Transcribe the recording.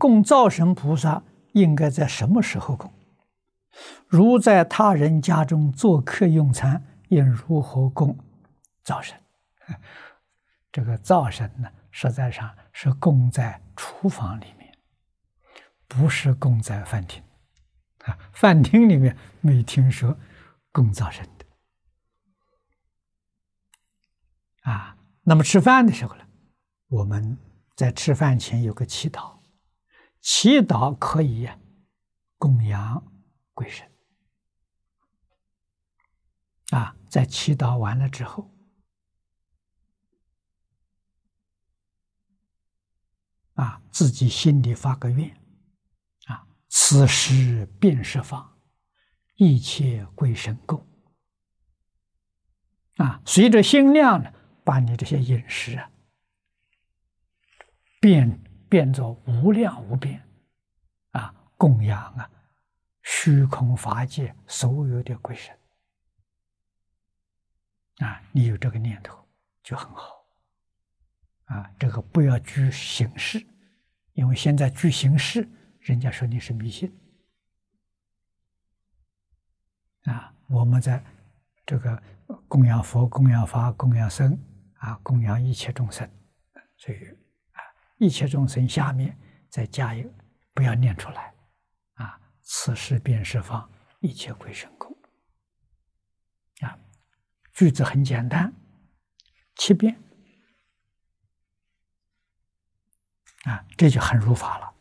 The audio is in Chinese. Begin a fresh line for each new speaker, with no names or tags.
供灶神菩萨应该在什么时候供？如在他人家中做客用餐，应如何供灶神？这个灶神呢，实在上是供在厨房里面，不是供在饭厅。啊，饭厅里面没听说供灶神的。啊，那么吃饭的时候呢，我们在吃饭前有个祈祷，祈祷可以供养鬼神。啊，在祈祷完了之后，啊，自己心里发个愿，啊，此时便是方，一切归神供。啊，随着心量呢，把你这些饮食啊，变变作无量无边，啊，供养啊，虚空法界所有的鬼神。啊，你有这个念头就很好。啊，这个不要拘形式，因为现在拘形式，人家说你是迷信。啊，我们在这个供养佛、供养法、供养僧，啊，供养一切众生，所以，一切众生下面再加一个，不要念出来。啊，此时便是方，一切归神供。句子很简单，七遍啊，这就很如法了。